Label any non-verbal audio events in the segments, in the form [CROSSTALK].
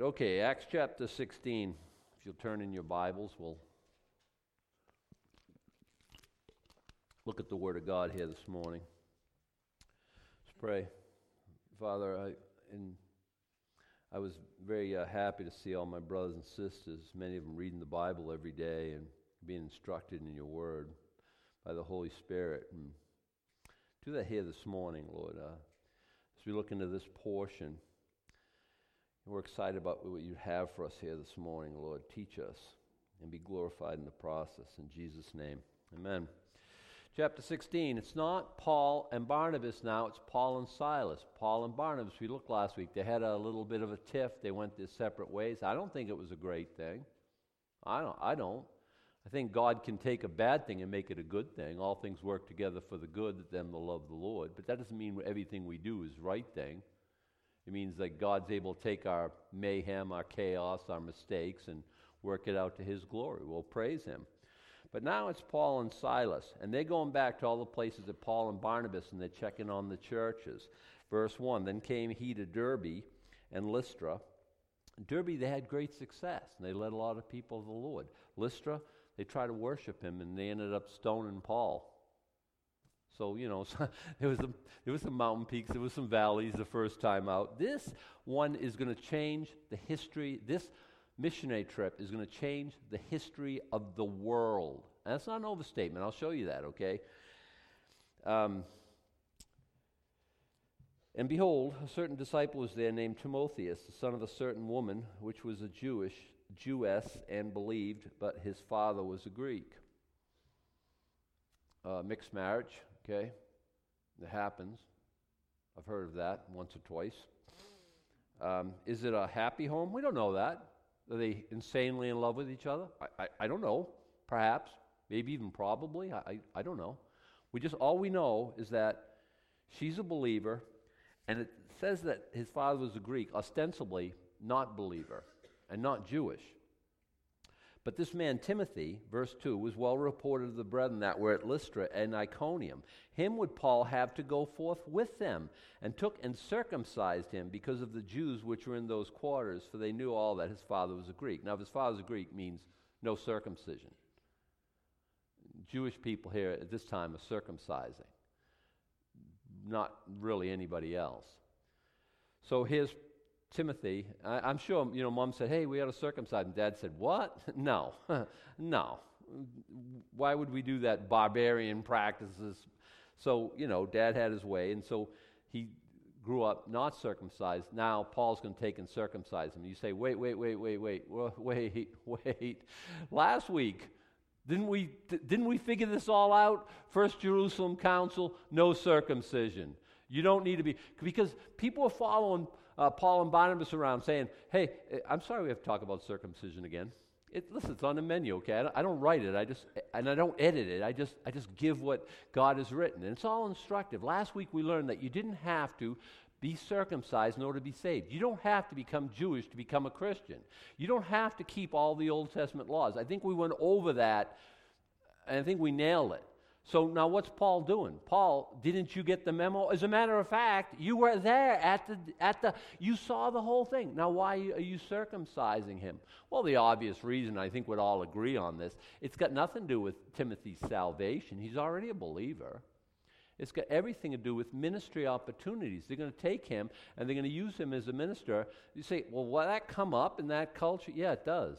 Okay, Acts chapter 16. If you'll turn in your Bibles, we'll look at the Word of God here this morning. Let's pray. Father, I, in, I was very uh, happy to see all my brothers and sisters, many of them reading the Bible every day and being instructed in your Word by the Holy Spirit. And do that here this morning, Lord. Uh, as we look into this portion, we're excited about what you have for us here this morning, Lord. Teach us and be glorified in the process. In Jesus' name, amen. Chapter 16, it's not Paul and Barnabas now, it's Paul and Silas. Paul and Barnabas, we looked last week, they had a little bit of a tiff. They went their separate ways. I don't think it was a great thing. I don't. I don't. I think God can take a bad thing and make it a good thing. All things work together for the good that them that love the Lord. But that doesn't mean everything we do is right thing. It means that God's able to take our mayhem, our chaos, our mistakes, and work it out to His glory. We'll praise Him. But now it's Paul and Silas, and they're going back to all the places that Paul and Barnabas, and they're checking on the churches. Verse 1 Then came he to Derbe and Lystra. Derbe, they had great success, and they led a lot of people to the Lord. Lystra, they tried to worship him, and they ended up stoning Paul. So, you know, [LAUGHS] there, was there was some mountain peaks, there was some valleys the first time out. This one is going to change the history. This missionary trip is going to change the history of the world. And that's not an overstatement. I'll show you that, okay? Um, and behold, a certain disciple was there named Timotheus, the son of a certain woman, which was a Jewish Jewess and believed, but his father was a Greek. Uh, mixed marriage, Okay? It happens. I've heard of that once or twice. Um, is it a happy home? We don't know that. Are they insanely in love with each other? I, I, I don't know. Perhaps. Maybe even probably. I, I, I don't know. We just, all we know is that she's a believer, and it says that his father was a Greek, ostensibly not believer and not Jewish. But this man Timothy, verse 2, was well reported of the brethren that were at Lystra and Iconium. Him would Paul have to go forth with them, and took and circumcised him because of the Jews which were in those quarters, for they knew all that his father was a Greek. Now, if his father was a Greek, means no circumcision. Jewish people here at this time are circumcising, not really anybody else. So here's Timothy, I, am sure, you know, mom said, hey, we ought to circumcise. And dad said, what? [LAUGHS] no, [LAUGHS] no. Why would we do that barbarian practices? So, you know, dad had his way. And so he grew up not circumcised. Now Paul's going to take and circumcise him. You say, wait, wait, wait, wait, wait, wait, [LAUGHS] wait. Last week, didn't we, didn't we figure this all out? First Jerusalem Council, no circumcision. You don't need to be, because people are following uh, Paul and Barnabas around saying, hey, eh, I'm sorry we have to talk about circumcision again. It, listen, it's on the menu, okay? I don't, I don't, write it, I just, and I don't edit it. I just, I just give what God has written, and it's all instructive. Last week we learned that you didn't have to be circumcised in order to be saved. You don't have to become Jewish to become a Christian. You don't have to keep all the Old Testament laws. I think we went over that, and I think we nailed it. So now what's Paul doing? Paul, didn't you get the memo? As a matter of fact, you were there at the at the you saw the whole thing. Now why are you circumcising him? Well, the obvious reason I think we'd all agree on this. It's got nothing to do with Timothy's salvation. He's already a believer. It's got everything to do with ministry opportunities. They're going to take him and they're going to use him as a minister. You say, well, will that come up in that culture? Yeah, it does.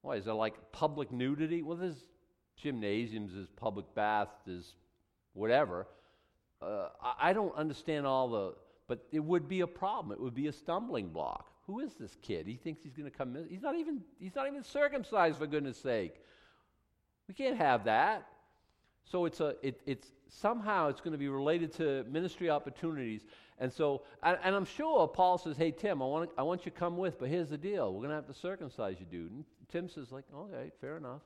Why, is there like public nudity? Well, there's gymnasiums, as public baths, as whatever. Uh, I, don't understand all the, but it would be a problem. It would be a stumbling block. Who is this kid? He thinks he's going to come. He's not even. He's not even circumcised for goodness' sake. We can't have that. So it's a. It, it's somehow it's going to be related to ministry opportunities. And so, and, and, I'm sure Paul says, "Hey Tim, I want I want you to come with, but here's the deal: we're going to have to circumcise you, dude." And Tim says, "Like, okay, fair enough."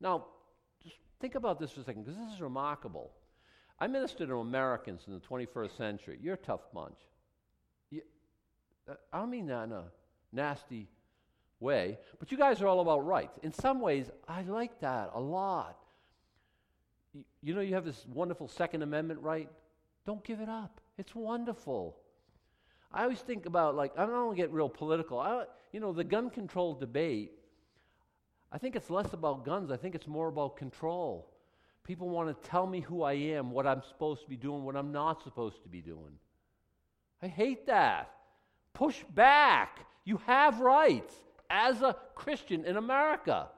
Now, just think about this for a second, because this is remarkable. I ministered to Americans in the 21st century. You're a tough bunch. You, uh, I don't mean that in a nasty way, but you guys are all about rights. In some ways, I like that a lot. You, you know, you have this wonderful Second Amendment right. Don't give it up. It's wonderful. I always think about, like, I don't want to get real political. I, you know, the gun control debate, I think it's less about guns. I think it's more about control. People want to tell me who I am, what I'm supposed to be doing, what I'm not supposed to be doing. I hate that. Push back. You have rights as a Christian in America.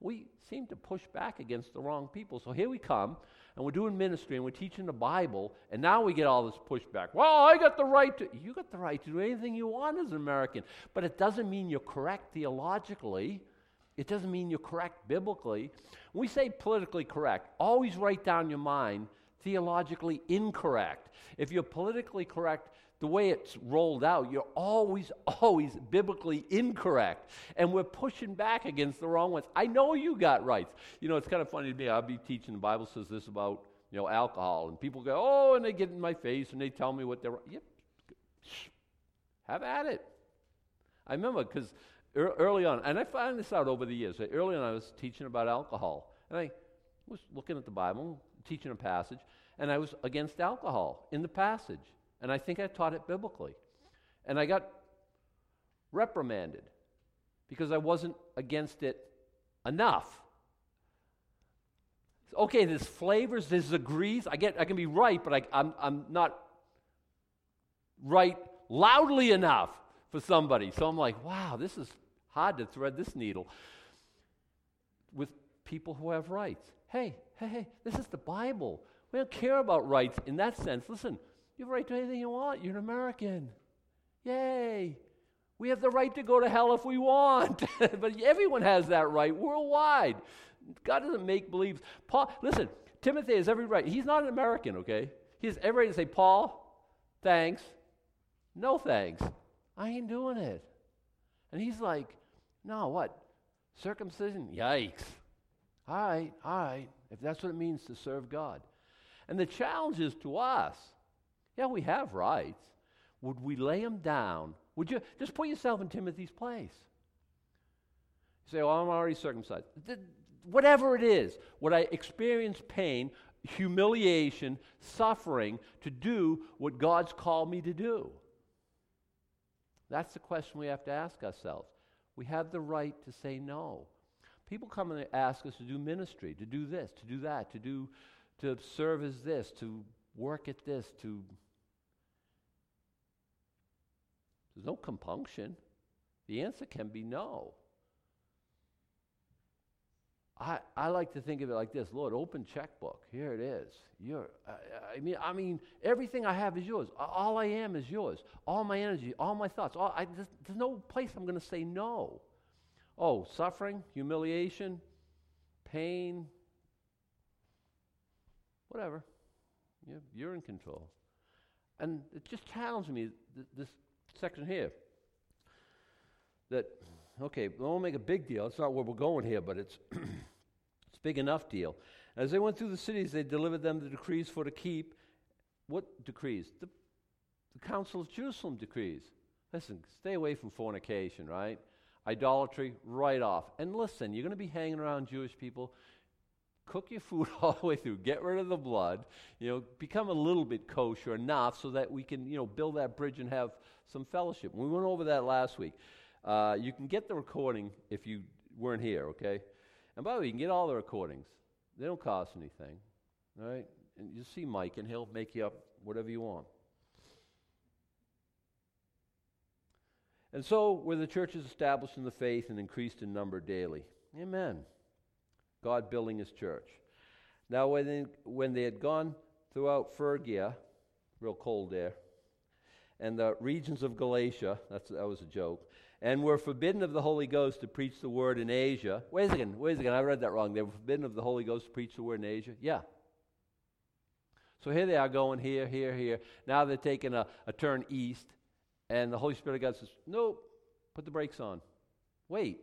We seem to push back against the wrong people. So here we come, and we're doing ministry, and we're teaching the Bible, and now we get all this pushback. Well, I got the right to. You got the right to do anything you want as an American, but it doesn't mean you're correct theologically. It doesn't mean you're correct biblically. When we say politically correct, always write down your mind theologically incorrect. If you're politically correct, the way it's rolled out, you're always, always biblically incorrect. And we're pushing back against the wrong ones. I know you got rights. You know, it's kind of funny to me. I'll be teaching, the Bible says this about, you know, alcohol. And people go, oh, and they get in my face and they tell me what they're, yep, have at it. I remember because early on, and I found this out over the years. Early on, I was teaching about alcohol. And I was looking at the Bible, teaching a passage, and I was against alcohol in the passage. And I think I taught it biblically. And I got reprimanded because I wasn't against it enough. Okay, there's flavors, there's agrees. I get I can be right, but I, I'm, I'm not right loudly enough for somebody. So I'm like, wow, this is hard to thread this needle with people who have rights. Hey, hey, hey, this is the Bible. We don't care about rights in that sense. Listen, you have a right to anything you want. You're an American. Yay. We have the right to go to hell if we want. [LAUGHS] but everyone has that right worldwide. God doesn't make beliefs. Paul, listen, Timothy has every right. He's not an American, okay? He has every right to say, Paul, thanks. No thanks. I ain't doing it. And he's like, no, what? Circumcision? Yikes. All right, all right, if that's what it means to serve God. And the challenge is to us yeah, we have rights. Would we lay them down? Would you just put yourself in Timothy's place? You say, "Oh, I'm already circumcised." whatever it is, would I experience pain, humiliation, suffering to do what God's called me to do? That's the question we have to ask ourselves. We have the right to say no. People come and ask us to do ministry, to do this, to do that, to do to serve as this, to work at this, to There's no compunction. The answer can be no. I, I like to think of it like this Lord, open checkbook. Here it is. You're, I, I, mean, I mean, everything I have is yours. All I am is yours. All my energy, all my thoughts. All, I, there's, there's no place I'm going to say no. Oh, suffering, humiliation, pain, whatever. You're, you're in control. And it just challenged me, this section here. That, okay, we won't make a big deal. It's not where we're going here, but it's, [CLEARS THROAT] it's big enough deal. As they went through the cities, they delivered them the decrees for to keep. What decrees? The, the Council of Jerusalem decrees. Listen, stay away from fornication, right? Idolatry, right off. And listen, you're going to be hanging around Jewish people cook your food [LAUGHS] all the way through, get rid of the blood, you know, become a little bit kosher enough so that we can, you know, build that bridge and have some fellowship. We went over that last week. Uh, you can get the recording if you weren't here, okay? And by the way, you can get all the recordings. They don't cost anything, all right? And you see Mike, and he'll make you up whatever you want. And so were the churches established in the faith and increased in number daily. Amen. God building his church. Now, when they, when they had gone throughout Phrygia, real cold there, and the regions of Galatia, that's, that was a joke, and were forbidden of the Holy Ghost to preach the word in Asia. Wait a second, wait a second, I read that wrong. They were forbidden of the Holy Ghost to preach the word in Asia? Yeah. So here they are going here, here, here. Now they're taking a, a turn east, and the Holy Spirit of God says, Nope, put the brakes on. Wait.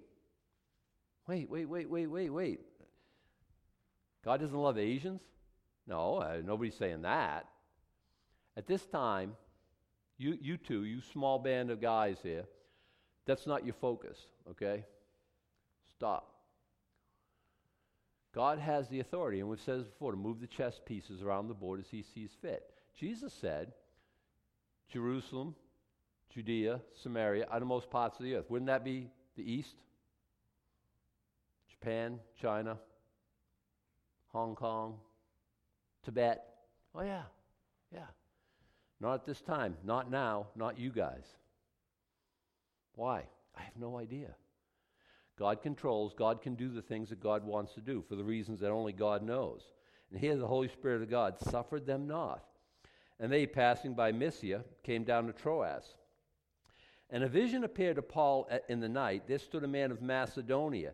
Wait, wait, wait, wait, wait, wait. God doesn't love Asians? No, uh, nobody's saying that. At this time, you, you two, you small band of guys here, that's not your focus, okay? Stop. God has the authority, and we've said this before, to move the chess pieces around the board as he sees fit. Jesus said, Jerusalem, Judea, Samaria, uttermost parts of the earth. Wouldn't that be the east? Japan, China, Hong Kong, Tibet. Oh, yeah, yeah. Not at this time, not now, not you guys. Why? I have no idea. God controls, God can do the things that God wants to do for the reasons that only God knows. And here the Holy Spirit of God suffered them not. And they, passing by Mysia, came down to Troas. And a vision appeared to Paul in the night. There stood a man of Macedonia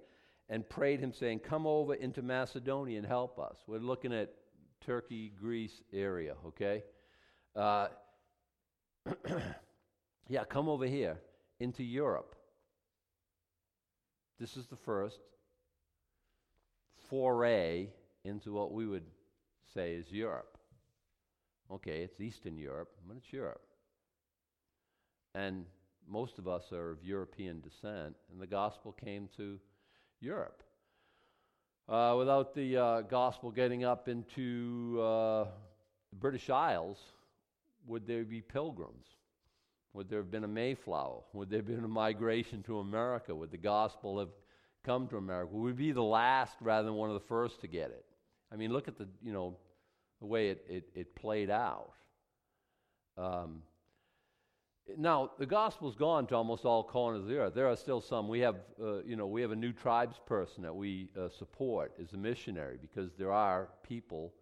and prayed him, saying, Come over into Macedonia and help us. We're looking at Turkey, Greece area, okay? Uh, [CLEARS THROAT] yeah, come over here into Europe. This is the first foray into what we would say is Europe. Okay, it's Eastern Europe, but it's Europe. And most of us are of European descent, and the gospel came to Europe. Uh, without the uh, gospel getting up into uh, the British Isles, would there be pilgrims? Would there have been a Mayflower? Would there have been a migration to America? Would the gospel have come to America? Would we be the last rather than one of the first to get it? I mean, look at the you know the way it, it, it played out. Um, now the gospel's gone to almost all corners of the earth. There are still some. We have uh, you know we have a new tribes person that we uh, support as a missionary because there are people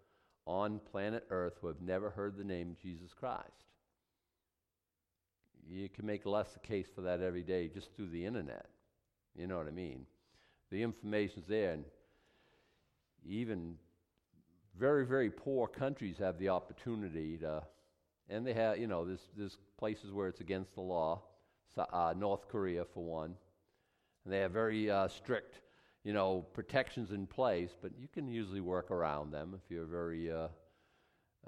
on planet Earth who have never heard the name Jesus Christ. You can make less a case for that every day just through the internet. You know what I mean? The information's there, and even very, very poor countries have the opportunity to, and they have, you know, there's, there's places where it's against the law, uh, North Korea for one, and they have very uh, strict, you know, protections in place, but you can usually work around them if you're very uh,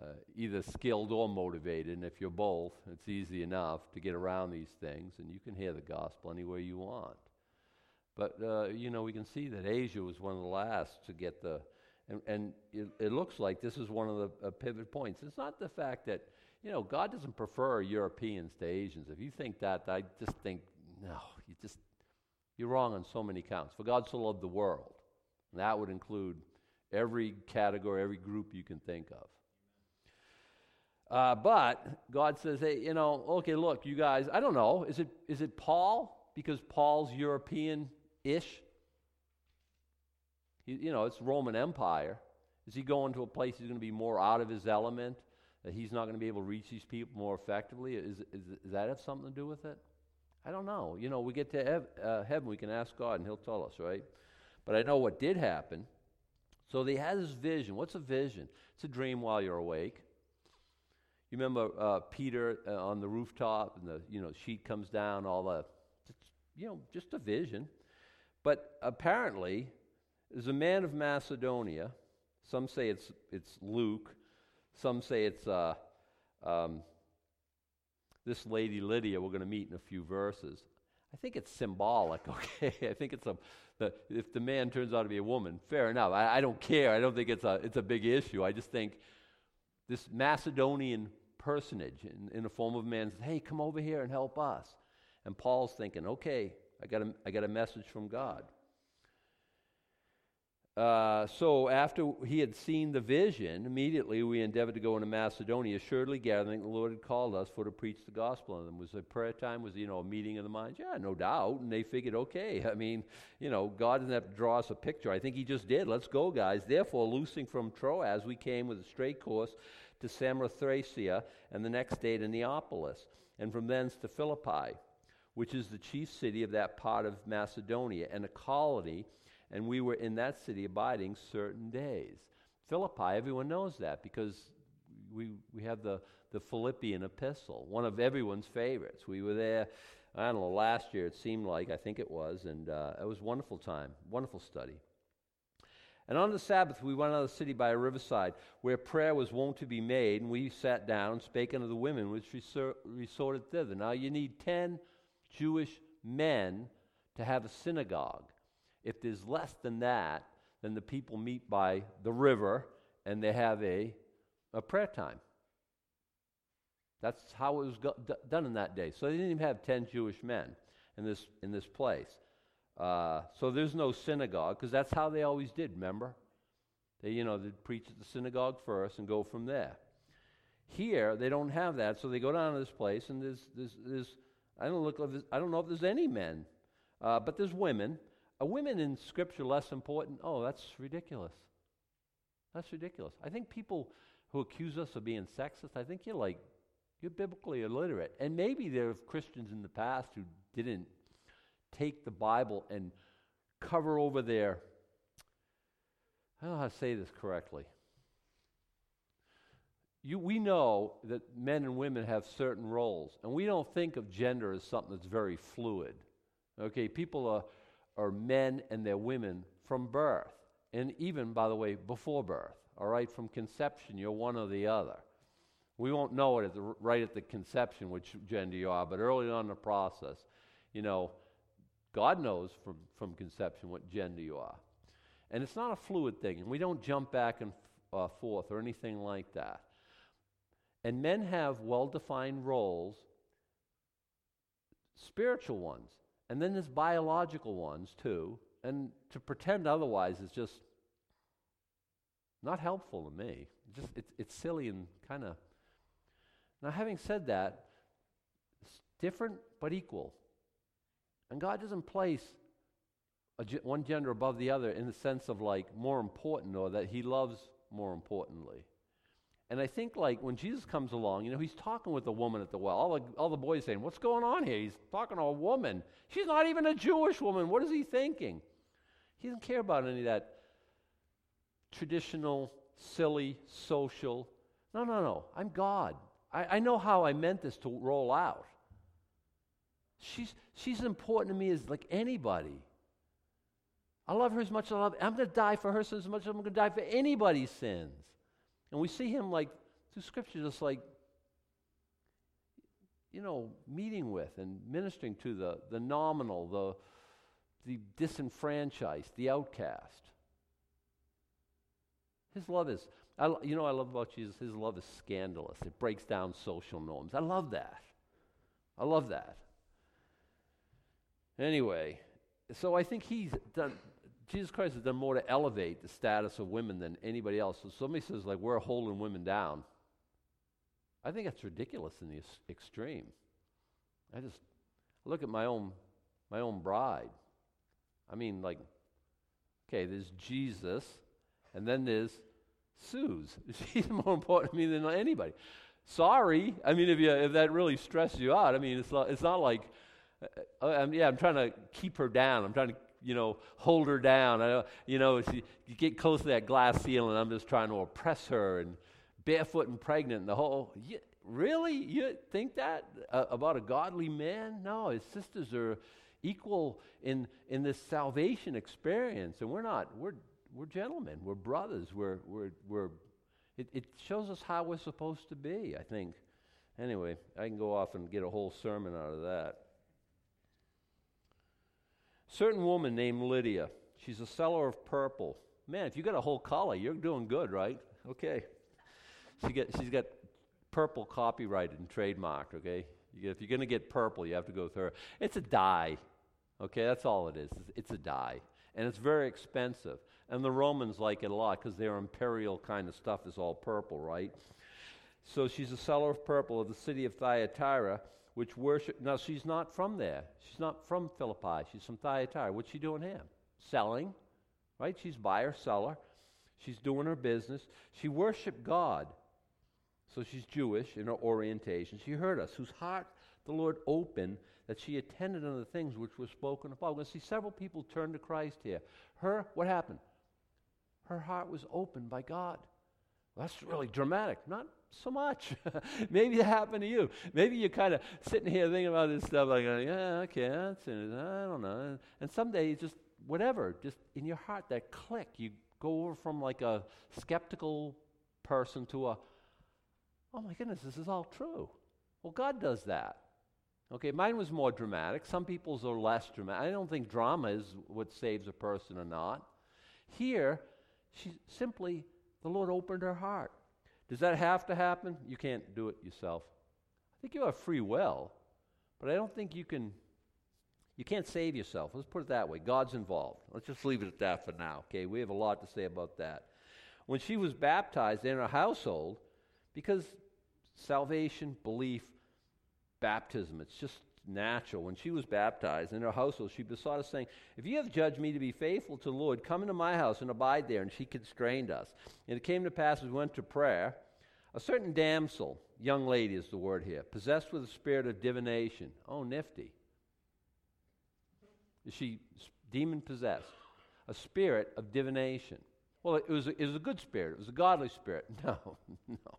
uh, either skilled or motivated. And if you're both, it's easy enough to get around these things, and you can hear the gospel anywhere you want. But, uh, you know, we can see that Asia was one of the last to get the, and, and it, it, looks like this is one of the uh, pivot points. It's not the fact that, you know, God doesn't prefer Europeans to Asians. If you think that, I just think, no, you just, you're wrong on so many counts. For God so loved the world. And that would include every category, every group you can think of. Uh, but God says, hey, you know, okay, look, you guys, I don't know, is it, is it Paul? Because Paul's European ish? You know, it's Roman Empire. Is he going to a place he's going to be more out of his element? That he's not going to be able to reach these people more effectively? Is, is, does that have something to do with it? I don't know. You know, we get to hev- uh, heaven, we can ask God, and He'll tell us, right? But I know what did happen. So they had this vision. What's a vision? It's a dream while you're awake. You remember uh, Peter uh, on the rooftop, and the you know sheet comes down, all the, you know, just a vision. But apparently, there's a man of Macedonia. Some say it's it's Luke. Some say it's uh, um, this lady Lydia. We're going to meet in a few verses. I think it's symbolic. [LAUGHS] Okay, I think it's a. The, if the man turns out to be a woman, fair enough. I, I don't care. I don't think it's a it's a big issue. I just think this Macedonian personage in, in the form of man says, Hey, come over here and help us. And Paul's thinking, Okay, I got a, I got a message from God. Uh, so after he had seen the vision, immediately we endeavored to go into Macedonia, assuredly gathering the Lord had called us for to preach the gospel. And them. was a prayer time, was you know a meeting of the minds? Yeah, no doubt. And they figured, okay, [LAUGHS] I mean, you know, God doesn't have to draw us a picture. I think He just did. Let's go, guys. Therefore, loosing from Troas, we came with a straight course to Samothracia, and the next day to Neapolis, and from thence to Philippi, which is the chief city of that part of Macedonia, and a colony and we were in that city abiding certain days. Philippi, everyone knows that because we, we have the, the Philippian epistle, one of everyone's favorites. We were there, I don't know, last year it seemed like, I think it was, and uh, it was a wonderful time, wonderful study. And on the Sabbath, we went out of the city by a riverside where prayer was wont to be made, and we sat down and spake unto the women which resorted thither. Now, you need 10 Jewish men to have a synagogue. If there's less than that, then the people meet by the river and they have a, a prayer time. That's how it was go- d- done in that day. So they didn't even have 10 Jewish men in this, in this place. Uh, so there's no synagogue because that's how they always did, remember? They, you know, they'd preach at the synagogue first and go from there. Here, they don't have that, so they go down to this place, and there's, there's, there's I, don't look, I don't know if there's any men, uh, but there's women. Are women in Scripture less important? Oh, that's ridiculous. That's ridiculous. I think people who accuse us of being sexist, I think you're like, you're biblically illiterate. And maybe there are Christians in the past who didn't take the Bible and cover over their, I don't know how to say this correctly. You, we know that men and women have certain roles, and we don't think of gender as something that's very fluid. Okay, people are, are men and they're women from birth, and even, by the way, before birth. All right, from conception, you're one or the other. We won't know it at the, right at the conception which gender you are, but early on in the process, you know, God knows from, from conception what gender you are. And it's not a fluid thing, and we don't jump back and uh, forth or anything like that. And men have well defined roles, spiritual ones, and then there's biological ones too. And to pretend otherwise is just not helpful to me. Just it's, it's silly and kind of. Now, having said that, it's different but equal. And God doesn't place one gender above the other in the sense of like more important or that He loves more importantly. And I think, like, when Jesus comes along, you know, he's talking with a woman at the well. All the, all the boys saying, What's going on here? He's talking to a woman. She's not even a Jewish woman. What is he thinking? He doesn't care about any of that traditional, silly, social. No, no, no. I'm God. I, I know how I meant this to roll out. She's, she's important to me as like anybody. I love her as much as I love. I'm going to die for her sins as much as I'm going to die for anybody's sins. And we see him like through Scripture, just like you know, meeting with and ministering to the the nominal, the the disenfranchised, the outcast. His love is, I, you know, I love about Jesus. His love is scandalous. It breaks down social norms. I love that. I love that. Anyway, so I think he's done. Jesus Christ has done more to elevate the status of women than anybody else. So somebody says, like, we're holding women down. I think that's ridiculous in the extreme. I just look at my own my own bride. I mean, like, okay, there's Jesus, and then there's Suze. [LAUGHS] She's more important to me than anybody. Sorry, I mean, if you if that really stresses you out, I mean, it's not it's not like, I'm, yeah, I'm trying to keep her down. I'm trying to you know, hold her down. I, you know, she, you get close to that glass ceiling, I'm just trying to oppress her and barefoot and pregnant and the whole. You, really? You think that uh, about a godly man? No, his sisters are equal in, in this salvation experience. And we're not. We're, we're gentlemen. We're brothers. We're, we're, we're, it, it shows us how we're supposed to be, I think. Anyway, I can go off and get a whole sermon out of that certain woman named Lydia. She's a seller of purple. Man, if you got a whole collar, you're doing good, right? Okay. She get, she's got purple copyrighted and trademarked, okay? You, if you're going to get purple, you have to go through her. It's a dye, okay? That's all it is. It's a dye. And it's very expensive. And the Romans like it a lot because their imperial kind of stuff is all purple, right? So she's a seller of purple of the city of Thyatira which worship. Now, she's not from there. She's not from Philippi. She's from Thyatira. What's she doing here? Selling, right? She's buyer, seller. She's doing her business. She worshiped God. So she's Jewish in her orientation. She heard us, whose heart the Lord opened that she attended unto the things which were spoken above. We're going to see several people turn to Christ here. Her, what happened? Her heart was opened by God. That's really dramatic. Not so much. [LAUGHS] Maybe it happened to you. Maybe you're kind of sitting here thinking about this stuff like, uh, yeah, okay, that's it. I don't know. And someday you just, whatever, just in your heart, that click, you go over from like a skeptical person to a, oh my goodness, this is all true. Well, God does that. Okay, mine was more dramatic. Some people's are less dramatic. I don't think drama is what saves a person or not. Here, she simply, the Lord opened her heart. Does that have to happen? You can't do it yourself. I think you have free will, but I don't think you can. You can't save yourself. Let's put it that way. God's involved. Let's just leave it at that for now. Okay, we have a lot to say about that. When she was baptized in her household, because salvation, belief, baptism, it's just natural. When she was baptized in her household, she besought us, saying, If you have judged me to be faithful to the Lord, come into my house and abide there. And she constrained us. And it came to pass as we went to prayer, a certain damsel, young lady is the word here, possessed with a spirit of divination. Oh, nifty. Is she demon possessed? A spirit of divination. Well, it was, a, it was a good spirit. It was a godly spirit. [LAUGHS] No, no, [LAUGHS] no,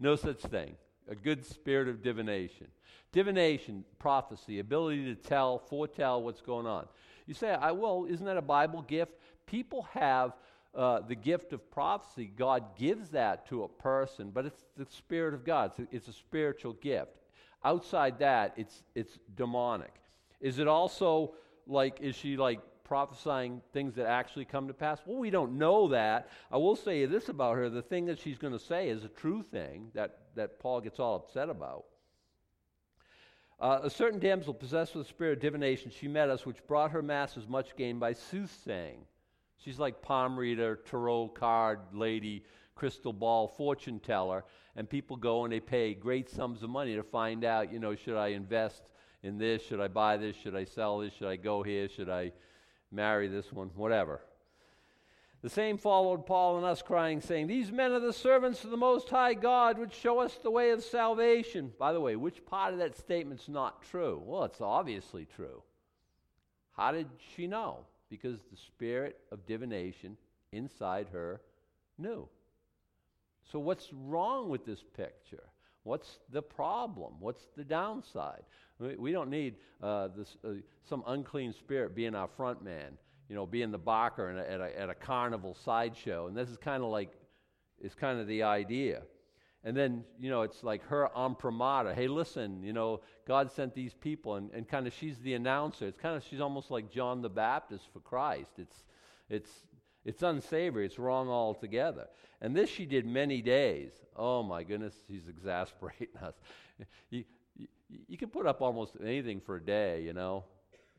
no such thing. A good spirit of divination. Divination, prophecy, ability to tell, foretell what's going on. You say, I isn't that a Bible gift? People have uh, the gift of prophecy. God gives that to a person, but it's the Spirit of God. It's a, it's a spiritual gift. Outside that, it's, it's demonic. Is it also like, is she like prophesying things that actually come to pass? Well, we don't know that. I will say this about her the thing that she's going to say is a true thing that, that Paul gets all upset about. Uh, a certain damsel possessed with the spirit of divination, she met us, which brought her masters much gain by soothsaying. She's like palm reader, tarot card lady, crystal ball fortune teller, and people go and they pay great sums of money to find out, you know, should I invest in this? Should I buy this? Should I sell this? Should I go here? Should I marry this one? Whatever. The same followed Paul and us, crying, saying, These men are the servants of the Most High God, which show us the way of salvation. By the way, which part of that statement's not true? Well, it's obviously true. How did she know? Because the spirit of divination inside her knew. So, what's wrong with this picture? What's the problem? What's the downside? We, don't need uh, this, uh, some unclean spirit being our front man you know, being the barker a, at, a, at a carnival sideshow. And this is kind of like, it's kind of the idea. And then, you know, it's like her imprimatur. Hey, listen, you know, God sent these people, and, and kind of she's the announcer. It's kind of, she's almost like John the Baptist for Christ. It's, it's, it's unsavory. It's wrong altogether. And this she did many days. Oh, my goodness, she's exasperating [LAUGHS] us. You, you, can put up almost anything for a day, you know.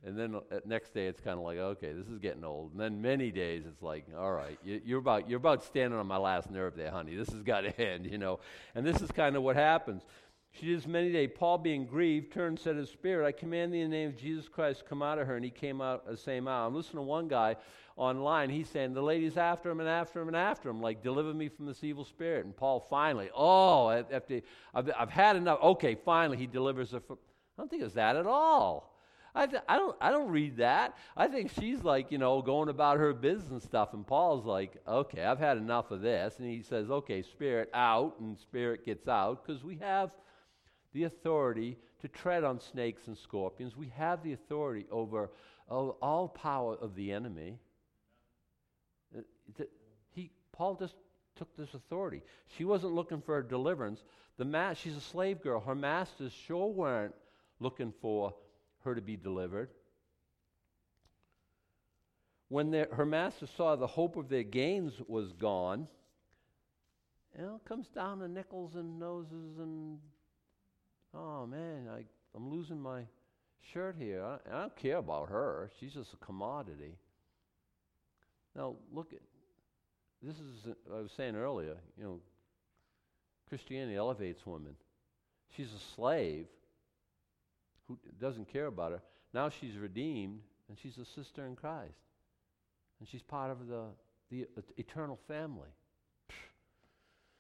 And then uh, next day, it's kind of like, okay, this is getting old. And then many days, it's like, all right, you, are about you're about standing on my last nerve there, honey. This has got to [LAUGHS] end, you know. And this is kind of what happens. She this many days. Paul, being grieved, turned and said his spirit, I command thee in the name of Jesus Christ, come out of her. And he came out the same hour. I'm listening to one guy online. He's saying, the lady's after him and after him and after him, like, deliver me from this evil spirit. And Paul finally, oh, after, I've, I've had enough. Okay, finally, he delivers her from. I don't think it was that at all. I, th- I, don't, I don't read that. I think she's like, you know, going about her business and stuff. And Paul's like, okay, I've had enough of this. And he says, okay, spirit out. And spirit gets out because we have the authority to tread on snakes and scorpions. We have the authority over all, all power of the enemy. He, Paul just took this authority. She wasn't looking for a deliverance. The ma- she's a slave girl. Her masters sure weren't looking for her to be delivered. When her master saw the hope of their gains was gone, you know, it comes down to nickels and noses and, oh man, I, I'm losing my shirt here. I, I don't care about her. She's just a commodity. Now, look at this is I was saying earlier, you know, Christianity elevates women. She's a slave who doesn't care about her. Now she's redeemed and she's a sister in Christ. And she's part of the, the eternal family.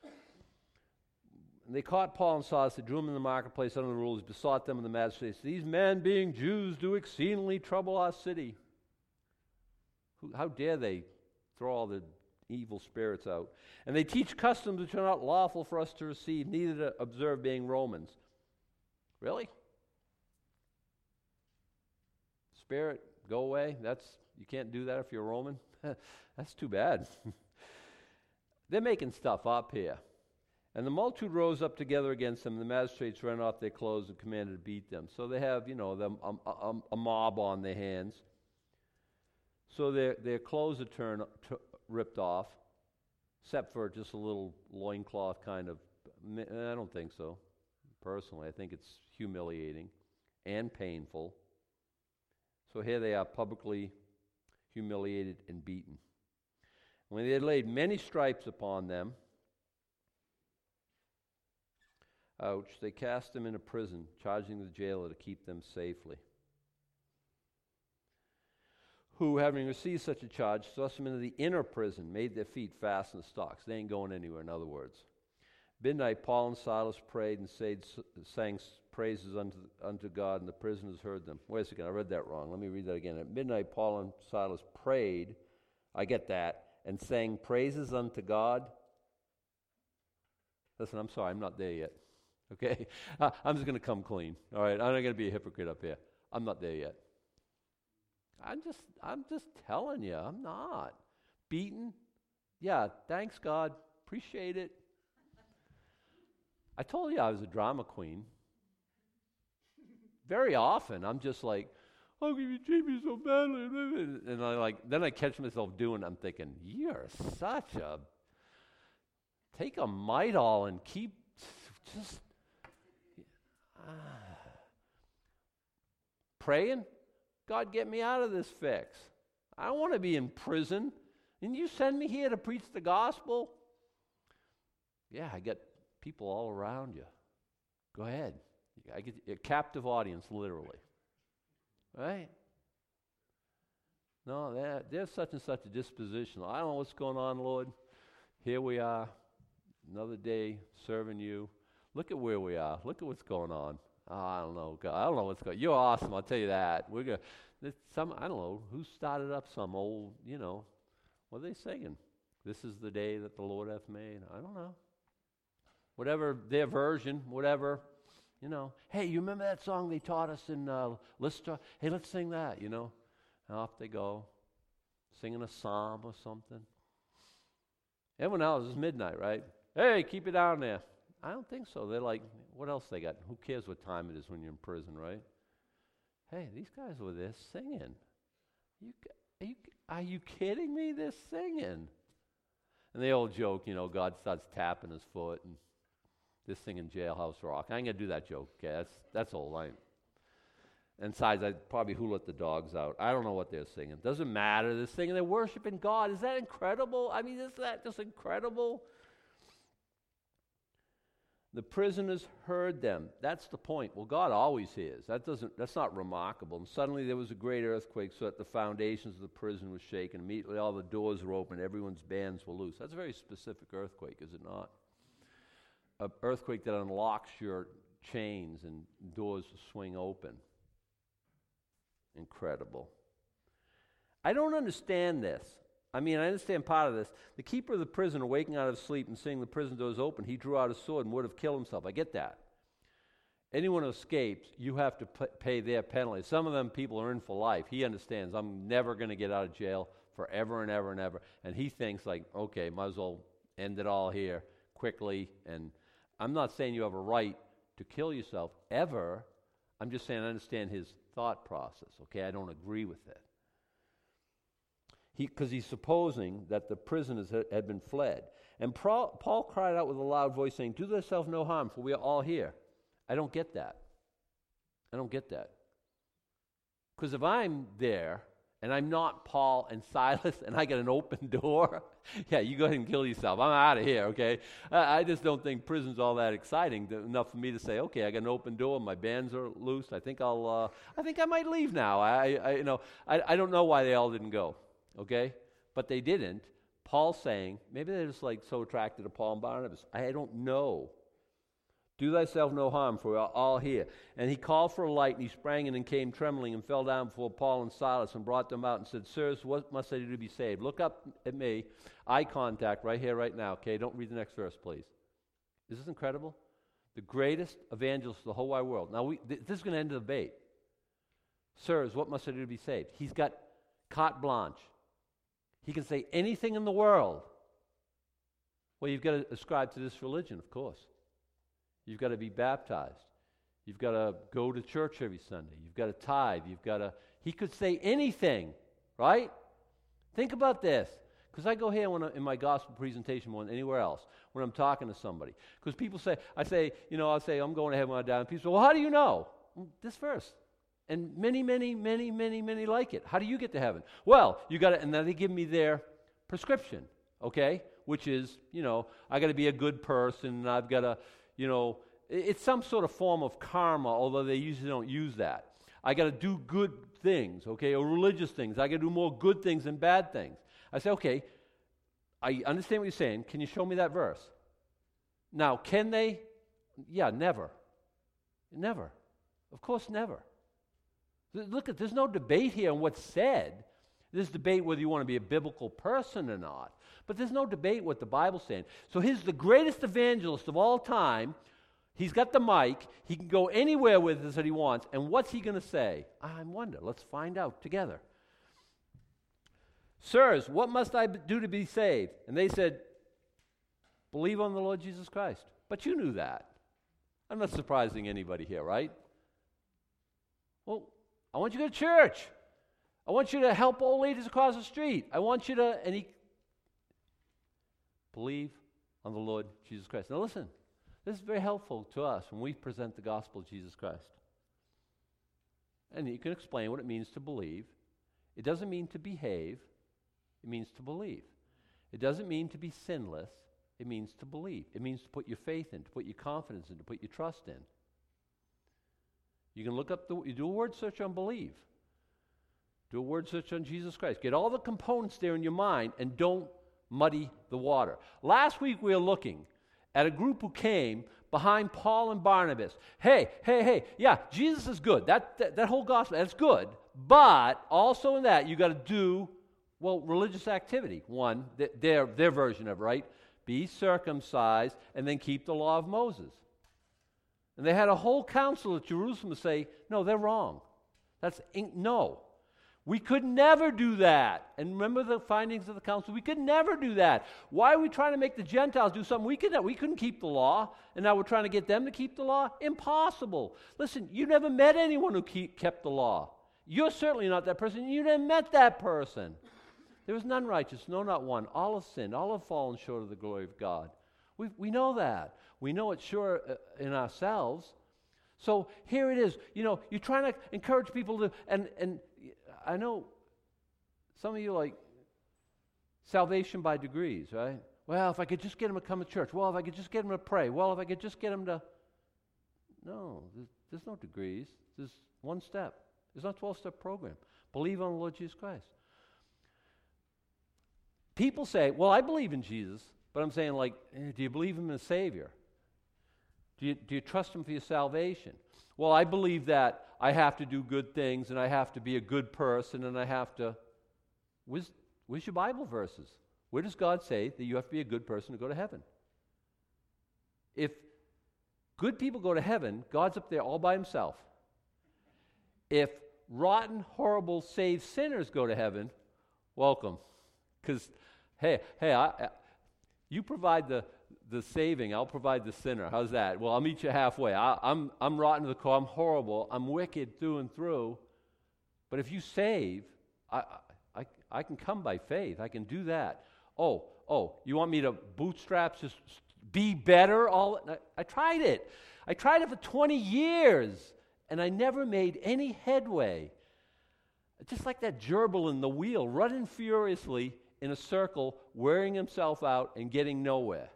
And [SNIFFS] they caught Paul and Silas, they drew them in the marketplace under the rules, besought them in the magistrates. These men, being Jews, do exceedingly trouble our city. How dare they throw all the evil spirits out? And they teach customs which are not lawful for us to receive, neither to observe, being Romans. Really? Spirit, go away. That's you can't do that if you're Roman. [LAUGHS] That's too bad. [LAUGHS] They're making stuff up here. And the multitude rose up together against them. The magistrates ran off their clothes and commanded to beat them. So they have, you know, them, um, um, a mob on their hands. So their, their clothes are turned, t- ripped off, except for just a little loincloth kind of. I don't think so. personally. I think it's humiliating and painful. So here they are publicly humiliated and beaten. When they had laid many stripes upon them, ouch, they cast them into prison, charging the jailer to keep them safely. Who, having received such a charge, thrust them into the inner prison, made their feet fast in the stocks. They ain't going anywhere, in other words. Midnight, Paul and Silas prayed and said, sang praises unto, unto God, and the prisoners heard them. Wait a second, I read that wrong. Let me read that again. At midnight, Paul and Silas prayed, I get that, and sang praises unto God. Listen, I'm sorry, I'm not there yet. Okay? [LAUGHS] I'm just going to come clean. All right? I'm not going to be a hypocrite up here. I'm not there yet. I'm just, I'm just telling you, I'm not. Beaten? Yeah, thanks, God. Appreciate it. I told you I was a drama queen. Very often, I'm just like, how can you treat me so badly? And I like, then I catch myself doing. I'm thinking, you're such a. Take a Midol and keep just ah. [SIGHS] praying. God, get me out of this fix. I don't want to be in prison. And you send me here to preach the gospel? Yeah, I get people all around you. Go ahead. I get a captive audience, literally. Right? No, there's such and such a disposition. I don't know what's going on, Lord. Here we are, another day serving you. Look at where we are. Look at what's going on. Oh, I don't know. God, I don't know what's going. You're awesome. I'll tell you that. We're gonna. Some I don't know who started up some old. You know, what are they singing? This is the day that the Lord hath made. I don't know. Whatever their version, whatever. You know, hey, you remember that song they taught us in uh, Lystra? Hey, let's sing that. You know, and off they go, singing a psalm or something. Everyone else is midnight, right? Hey, keep it down there. I don't think so. They're like, what else they got? Who cares what time it is when you're in prison, right? Hey, these guys were there singing. You, are, you, are you kidding me? They're singing. And the old joke, you know, God starts tapping his foot and this thing in Jailhouse Rock. I ain't gonna do that joke. Okay, that's that's old. I and besides, I'd probably who let the dogs out. I don't know what they're singing. Doesn't matter. They're singing. They're worshiping God. Is that incredible? I mean, is that just incredible? The prisoners heard them. That's the point. Well, God always hears. That doesn't that's not remarkable. And suddenly there was a great earthquake so that the foundations of the prison were shaken. Immediately all the doors were open, everyone's bands were loose. That's a very specific earthquake, is it not? An earthquake that unlocks your chains and doors swing open. Incredible. I don't understand this. I mean, I understand part of this. The keeper of the prison, awaking out of sleep and seeing the prison doors open, he drew out his sword and would have killed himself. I get that. Anyone who escapes, you have to pay their penalty. Some of them people are in for life. He understands, I'm never going to get out of jail forever and ever and ever. And he thinks, like, okay, might as well end it all here quickly. And I'm not saying you have a right to kill yourself ever. I'm just saying I understand his thought process, okay? I don't agree with it because he, he's supposing that the prisoners had been fled. And Paul, cried out with a loud voice, saying, Do thyself no harm, for we are all here. I don't get that. I don't get that. Because if I'm there and I'm not Paul and [LAUGHS] Silas and I get an open [LAUGHS] door, yeah, you go ahead and kill yourself. I'm out of here, okay? I, I just don't think prison's all that exciting to, enough for me to say, okay, I got an open door, my bands are loose. I think I'll, uh, I think I might leave now. I, I you know, I, I don't know why they all didn't go okay? But they didn't. Paul's saying, maybe they're just like so attracted to Paul and Barnabas. I don't know. Do thyself no harm, for we are all here. And he called for a light, and he sprang in and came trembling and fell down before Paul and Silas and brought them out and said, Sirs, what must I do to be saved? Look up at me, eye contact right here, right now, okay? Don't read the next verse, please. Is this incredible? The greatest evangelist of the whole wide world. Now, we, th- this is going to end the debate. Sirs, what must I do to be saved? He's got carte blanche. He can say anything in the world. Well, you've got to ascribe to this religion, of course. You've got to be baptized. You've got to go to church every Sunday. You've got to tithe. You've got to. He could say anything, right? Think about this. Because I go here when I, in my gospel presentation more than anywhere else when I'm talking to somebody. Because people say, I say, you know, I'll say, I'm going to heaven when I die. And people say, well, how do you know? This verse. And many, many, many, many, many like it. How do you get to heaven? Well, you got to, and then they give me their prescription, okay? Which is, you know, I got to be a good person, and I've got to, you know, it's some sort of form of karma, although they usually don't use that. I got to do good things, okay, or religious things. I got to do more good things than bad things. I say, okay, I understand what you're saying. Can you show me that verse? Now, can they? Yeah, never. Never. Of course, never. Look, at there's no debate here on what's said. There's debate whether you want to be a biblical person or not. But there's no debate what the Bible's saying. So he's the greatest evangelist of all time. He's got the mic. He can go anywhere with this that he wants. And what's he going to say? I wonder. Let's find out together. Sirs, what must I do to be saved? And they said, Believe on the Lord Jesus Christ. But you knew that. I'm not surprising anybody here, right? Well, I want you to go to church. I want you to help old ladies across the street. I want you to, and he, believe on the Lord Jesus Christ. Now, listen, this is very helpful to us when we present the gospel of Jesus Christ. And you can explain what it means to believe. It doesn't mean to behave, it means to believe. It doesn't mean to be sinless, it means to believe. It means to put your faith in, to put your confidence in, to put your trust in. You can look up the, you do a word search on believe. Do a word search on Jesus Christ. Get all the components there in your mind and don't muddy the water. Last week we were looking at a group who came behind Paul and Barnabas. Hey, hey, hey, yeah, Jesus is good. That, that, that whole gospel, that's good. But also in that, you got to do well, religious activity, one, their, their version of it, right, be circumcised and then keep the law of Moses. And they had a whole council at Jerusalem to say, no, they're wrong. That's no. We could never do that. And remember the findings of the council? We could never do that. Why are we trying to make the Gentiles do something we could We couldn't keep the law, and now we're trying to get them to keep the law? Impossible. Listen, you never met anyone who keep, kept the law. You're certainly not that person. You never met that person. There was none righteous, no, not one. All have sinned, all have fallen short of the glory of God. We, we know that. We know it sure uh, in ourselves. So here it is. You know, you're trying to encourage people to, and, and I know some of you like salvation by degrees, right? Well, if I could just get them to come to church. Well, if I could just get them to pray. Well, if I could just get them to. No, there's, there's no degrees. There's one step. There's not a 12 step program. Believe on the Lord Jesus Christ. People say, well, I believe in Jesus, but I'm saying, like, eh, do you believe him as Savior? Do you, do you trust him for your salvation? Well, I believe that I have to do good things and I have to be a good person and I have to. Where's, where's your Bible verses? Where does God say that you have to be a good person to go to heaven? If good people go to heaven, God's up there all by himself. If rotten, horrible, saved sinners go to heaven, welcome. Because Hey, hey, I, I, you provide the, the saving, I'll provide the sinner. How's that? Well, I'll meet you halfway. I, I'm, I'm rotten to the core, I'm horrible, I'm wicked through and through. But if you save, I, I, I can come by faith. I can do that. Oh, oh, you want me to bootstrap, just be better? All I, I tried it. I tried it for 20 years, and I never made any headway. Just like that gerbil in the wheel, running furiously in a circle, wearing himself out and getting nowhere.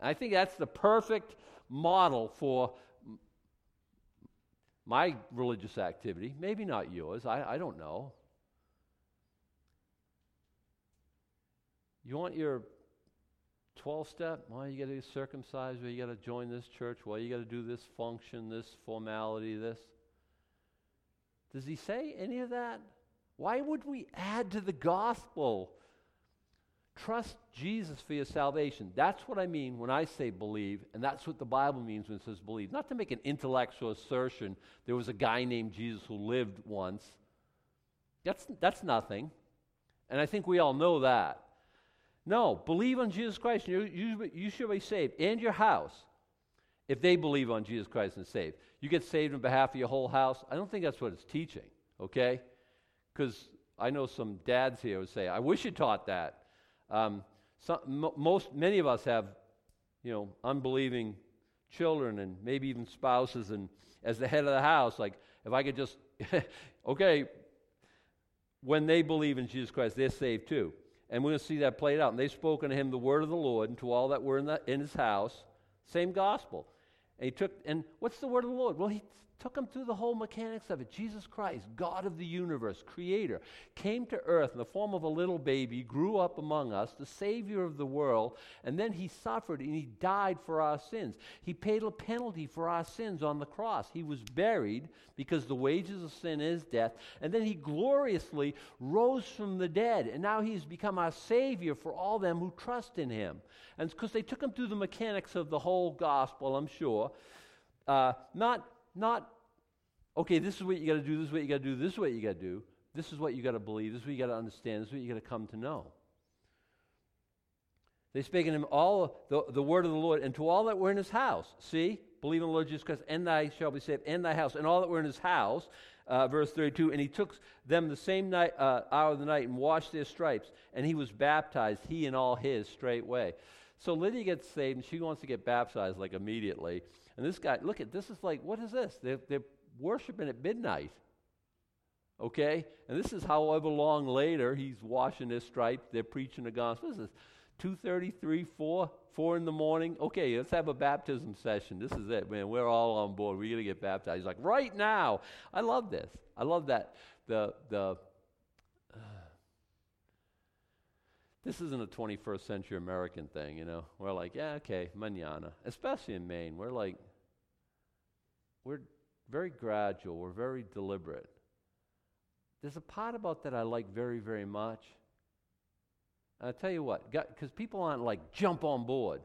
I think that's the perfect model for my religious activity. Maybe not yours, I, I don't know. You want your 12 step? Well, you got to be circumcised, well, you got to join this church, well, you got to do this function, this formality, this. Does he say any of that? Why would we add to the gospel? Trust Jesus for your salvation. That's what I mean when I say believe, and that's what the Bible means when it says believe. Not to make an intellectual assertion, there was a guy named Jesus who lived once. That's, that's nothing. And I think we all know that. No, believe on Jesus Christ, and you, you, you should be saved, and your house, if they believe on Jesus Christ and saved. You get saved on behalf of your whole house. I don't think that's what it's teaching, okay? Because I know some dads here would say, I wish you taught that. Um, some, most, many of us have, you know, unbelieving children and maybe even spouses, and as the head of the house, like if I could just, [LAUGHS] okay, when they believe in Jesus Christ, they're saved too. And we're going to see that played out. And they've spoken to him the word of the Lord and to all that were in, the, in his house. Same gospel. And he took, and what's the word of the Lord? Well, he took him through the whole mechanics of it. Jesus Christ, God of the universe, creator, came to earth in the form of a little baby, grew up among us, the Savior of the world, and then he suffered and he died for our sins. He paid a penalty for our sins on the cross. He was buried because the wages of sin is death, and then he gloriously rose from the dead, and now he's become our Savior for all them who trust in him. And because they took him through the mechanics of the whole gospel, I'm sure. Uh, not not, okay, this is what you got to do, this is what you got to do, this is what you got to do. This is what you got to believe, this is what you got to understand, this is what you got to come to know. They spake unto him all the, the word of the Lord, and to all that were in his house. See, believe in the Lord Jesus Christ, and thy shall be saved, and thy house, and all that were in his house. Uh, verse 32 and he took them the same night, uh, hour of the night and washed their stripes and he was baptized he and all his straightway so lydia gets saved and she wants to get baptized like immediately and this guy, look at this is like, what is this? They're, they're worshiping at midnight. Okay? And this is however long later he's washing his stripes, they're preaching the gospel. This is 2.33, 4, 4 in the morning. Okay, let's have a baptism session. This is it, man. We're all on board. We're going to get baptized. He's like, right now. I love this. I love that. The, the, uh, this isn't a 21st century American thing, you know. We're like, yeah, okay, manana. Especially in Maine, we're like, we're very gradual, we're very deliberate. There's a part about that I like very, very much. And I'll tell you what, because people aren't like jump on board,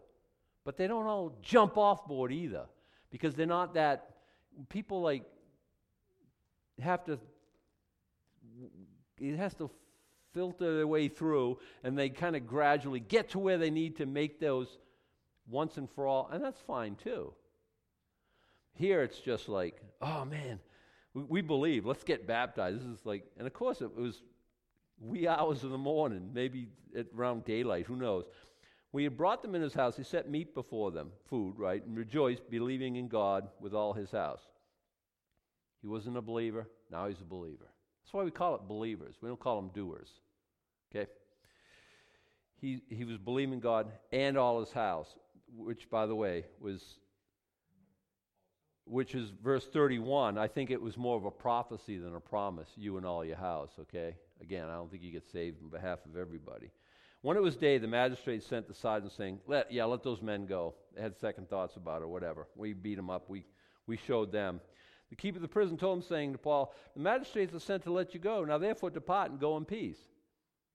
but they don't all jump off board either, because they're not that. People like have to. It has to filter their way through, and they kind of gradually get to where they need to make those once and for all, and that's fine too. Here it's just like, oh man, we, we believe, let's get baptized. This is like, and of course it was wee hours of the morning, maybe at around daylight, who knows. We had brought them in his house. He set meat before them, food, right, and rejoiced, believing in God with all his house. He wasn't a believer, now he's a believer. That's why we call it believers. We don't call them doers. Okay? He, he was believing God and all his house, which, by the way, was, which is verse 31. I think it was more of a prophecy than a promise, you and all your house, okay? Again, I don't think you get saved on behalf of everybody. When it was day, the magistrate sent the sergeant saying, let, Yeah, let those men go. They had second thoughts about it, whatever. We beat them up. We, we showed them. The keeper of the prison told him, saying to Paul, The magistrates are sent to let you go. Now therefore depart and go in peace.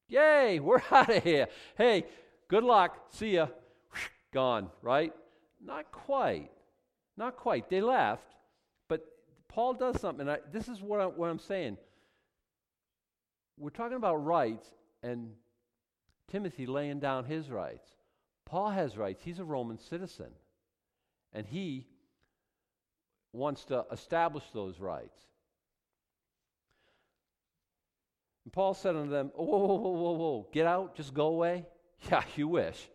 Yay, [LAUGHS] we're out of here. Hey, good luck. See ya. Gone, right? Not quite. Not quite. They left, but Paul does something. I, this is what, I, what I'm saying. We're talking about rights and Timothy laying down his rights. Paul has rights. He's a Roman citizen. And he wants to establish those rights. And Paul said unto them, Whoa, whoa, whoa, whoa, whoa, get out, just go away? [LAUGHS] Yeah, you wish.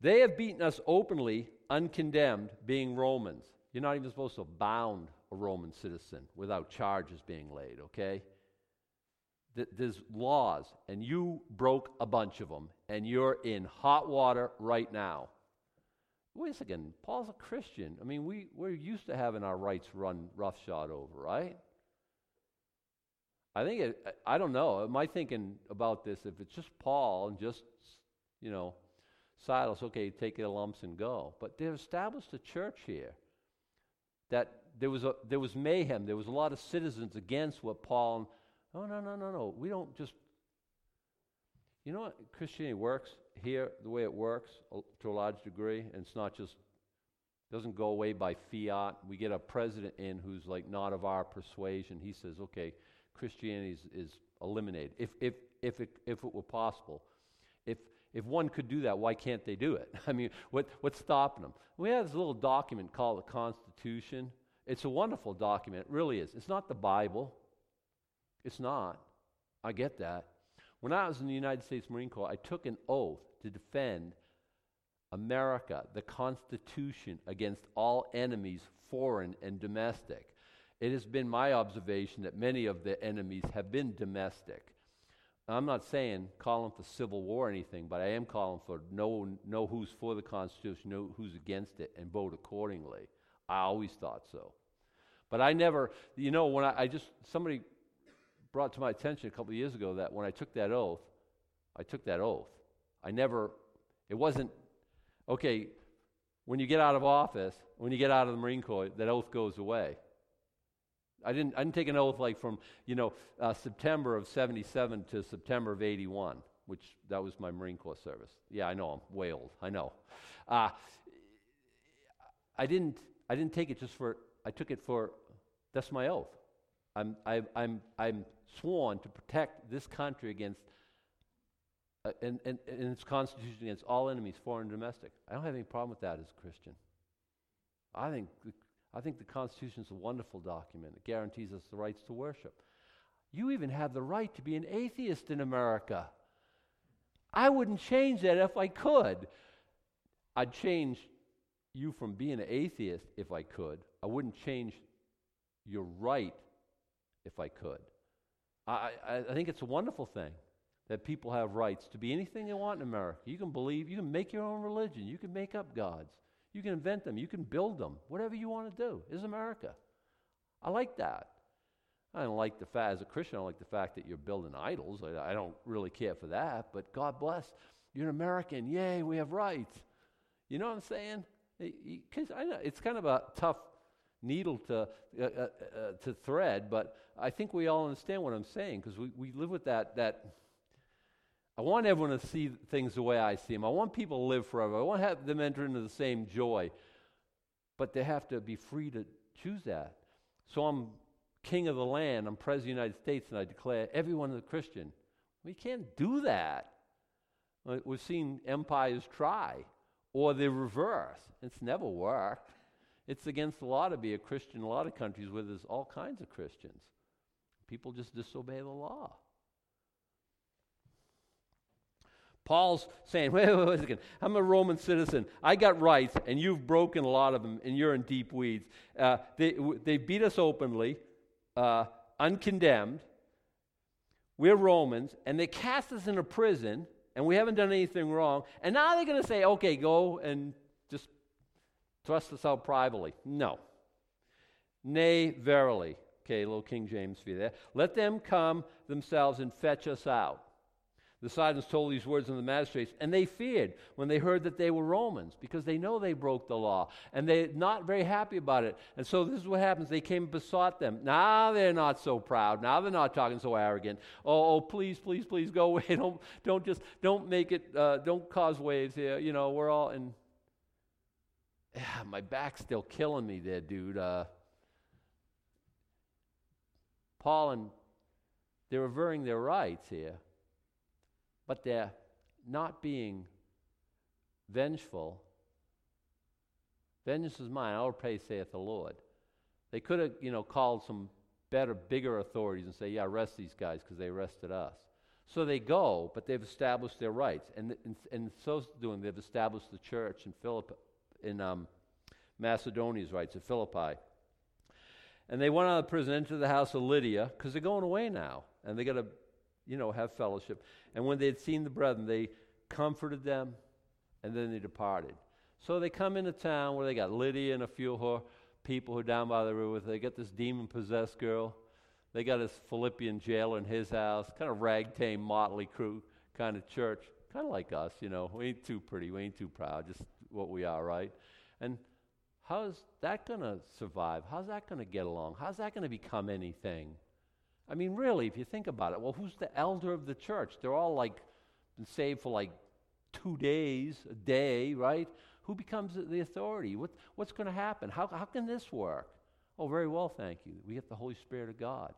They have beaten us openly, uncondemned, being Romans. You're not even supposed to bound a Roman citizen without charges being laid, okay? There's laws, and you broke a bunch of them, and you're in hot water right now wait a second, Paul's a Christian. I mean, we, we're used to having our rights run roughshod over, right? I think, it, I don't know, am I thinking about this? If it's just Paul and just, you know, Silas, okay, take the lumps and go. But they've established a church here that there was, a, there was mayhem. There was a lot of citizens against what Paul, oh, no, no, no, no. We don't just, you know what Christianity works? Here the way it works uh, to a large degree, and it's not just doesn't go away by fiat. We get a president in who's like not of our persuasion. He says, okay, Christianity is, is eliminated. If, if, if, it, if it were possible, if, if one could do that, why can't they do it? [LAUGHS] I mean, what, what's stopping them? We have this little document called the Constitution. It's a wonderful document. It really is. It's not the Bible. It's not. I get that. When I was in the United States Marine Corps, I took an oath to defend America, the Constitution, against all enemies, foreign and domestic. It has been my observation that many of the enemies have been domestic. I'm not saying calling for civil war or anything, but I am calling for know, know who's for the Constitution, know who's against it, and vote accordingly. I always thought so. But I never, you know, when I, I just, somebody brought to my attention a couple years ago that when I took that oath, I took that oath. I never, it wasn't, okay, when you get out of office, when you get out of the Marine Corps, that oath goes away. I didn't, I didn't take an oath like from, you know, uh, September of 77 to September of 81, which that was my Marine Corps service. Yeah, I know, I'm way old. I know. Uh, I didn't, I didn't take it just for, I took it for, that's my oath. I'm, I, I'm, I'm sworn to protect this country against, uh, and, and, and its constitution against all enemies, foreign and domestic. I don't have any problem with that as a Christian. I think, I think the Constitution is a wonderful document. It guarantees us the rights to worship. You even have the right to be an atheist in America. I wouldn't change that if I could. I'd change you from being an atheist if I could. I wouldn't change your right if I could. I, I, I think it's a wonderful thing that people have rights to be anything they want in America. You can believe, you can make your own religion, you can make up gods, you can invent them, you can build them, whatever you want to do is America. I like that. I don't like the fact, as a Christian, I don't like the fact that you're building idols. I, I don't really care for that, but God bless. You're an American. Yay, we have rights. You know what I'm saying? Because I know it's kind of a tough needle to, uh, uh, uh, to thread, but I think we all understand what I'm saying because we, we live with that, that. I want everyone to see things the way I see them. I want people to live forever. I want to have them enter into the same joy, but they have to be free to choose that. So I'm king of the land, I'm president of the United States, and I declare everyone is a Christian. We can't do that. Uh, we've seen empires try, or the reverse. It's never worked. It's against the law to be a Christian in a lot of countries where there's all kinds of Christians. People just disobey the law. Paul's saying, [LAUGHS] wait, wait, wait a second. I'm a Roman citizen. I got rights, and you've broken a lot of them, and you're in deep weeds. Uh, they, they beat us openly, uh, uncondemned. We're Romans, and they cast us into prison, and we haven't done anything wrong. And now they're going to say, okay, go and just thrust us out privately. No. Nay, verily. Okay, little King James for you there. Let them come themselves and fetch us out. The Sidons told these words to the magistrates, and they feared when they heard that they were Romans, because they know they broke the law, and they're not very happy about it. And so this is what happens. They came and besought them. Now they're not so proud. Now they're not talking so arrogant. Oh, oh please, please, please go [LAUGHS] away. Don't, don't just, don't make it, uh, don't cause waves here. You know, we're all, in yeah, my back's still killing me there, dude. Uh, Paul and they're averting their rights here, but they're not being vengeful. Vengeance is mine, I'll repay, saith the Lord. They could have, you know, called some better, bigger authorities and say, yeah, arrest these guys because they arrested us. So they go, but they've established their rights. And in, in so doing, they've established the church in Philippi, in um, Macedonia's rights at Philippi. And they went out of prison into the house of Lydia because they're going away now, and they got to, you know, have fellowship. And when they had seen the brethren, they comforted them, and then they departed. So they come into town where they got Lydia and a few of her people who are down by the river. They got this demon possessed girl. They got this Philippian jailer in his house, kind of ragtag, motley crew kind of church, kind of like us, you know. We ain't too pretty, we ain't too proud, just what we are, right? And how's that going to survive? How's that going to get along? How's that going to become anything? I mean, really, if you think about it, well, who's the elder of the church? They're all like been saved for like two days, a day, right? Who becomes the authority? What, what's going to happen? How, how can this work? Oh, very well, thank you. We get the Holy Spirit of God.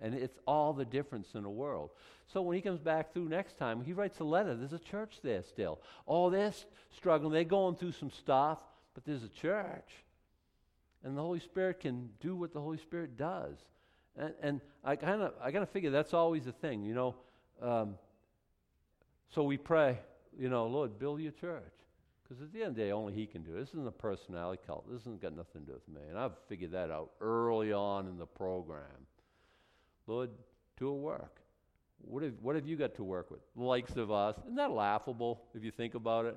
And it's all the difference in the world. So when he comes back through next time, he writes a letter. There's a church there still. Oh, they're struggling. They're going through some stuff, but there's a church. And the Holy Spirit can do what the Holy Spirit does. And, and I kind of I kind of figure that's always the thing. You know, Um, so we pray, you know, Lord, build your church. Because at the end of the day, only He can do it. This isn't a personality cult. This hasn't got nothing to do with me. And I've figured that out early on in the program. Lord, do a work. What have, what have you got to work with? The likes of us. Isn't that laughable if you think about it?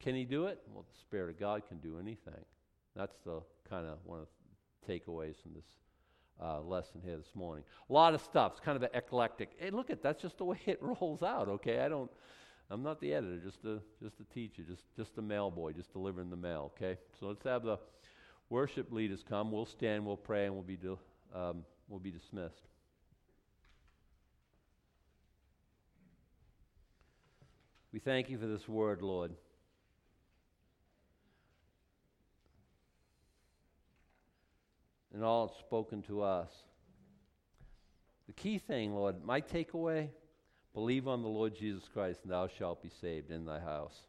Can He do it? Well, the Spirit of God can do anything. That's the kind of one of the takeaways from this uh, lesson here this morning. A lot of stuff. It's kind of eclectic. Hey, look at that's just the way it [LAUGHS] rolls out. Okay, I don't. I'm not the editor, just a just a teacher, just just a mail boy, just delivering the mail. Okay, so let's have the worship leaders come. We'll stand, we'll pray, and we'll be do, um, we'll be dismissed. We thank you for this word, Lord. And all it's spoken to us. The key thing, Lord, my takeaway Believe on the Lord Jesus Christ, and thou shalt be saved in thy house.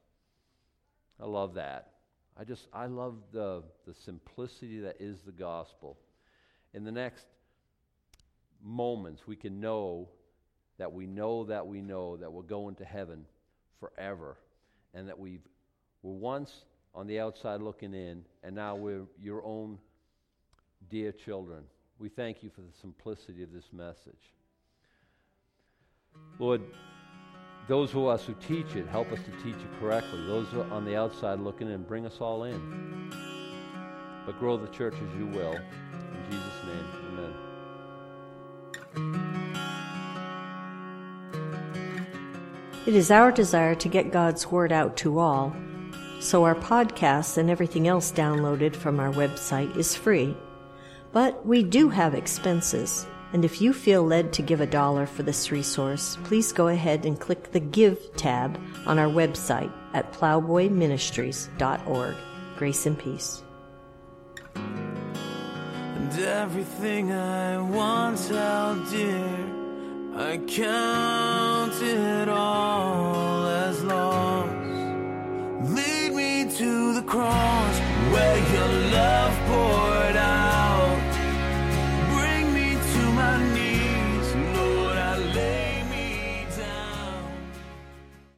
I love that. I just, I love the, the simplicity that is the gospel. In the next moments, we can know that we know that we know that we're going to heaven forever, and that we've, we're once on the outside looking in, and now we're your own dear children. We thank you for the simplicity of this message. Lord, those of us who teach it, help us to teach it correctly. Those on the outside looking in, bring us all in. But grow the church as you will. In Jesus' name, amen. It is our desire to get God's Word out to all, so our podcasts and everything else downloaded from our website is free. But we do have expenses. And if you feel led to give a dollar for this resource, please go ahead and click the Give tab on our website at plowboyministries.org. Grace and peace. And everything I once held dear, I count it all as lost. Lead me to the cross where your love.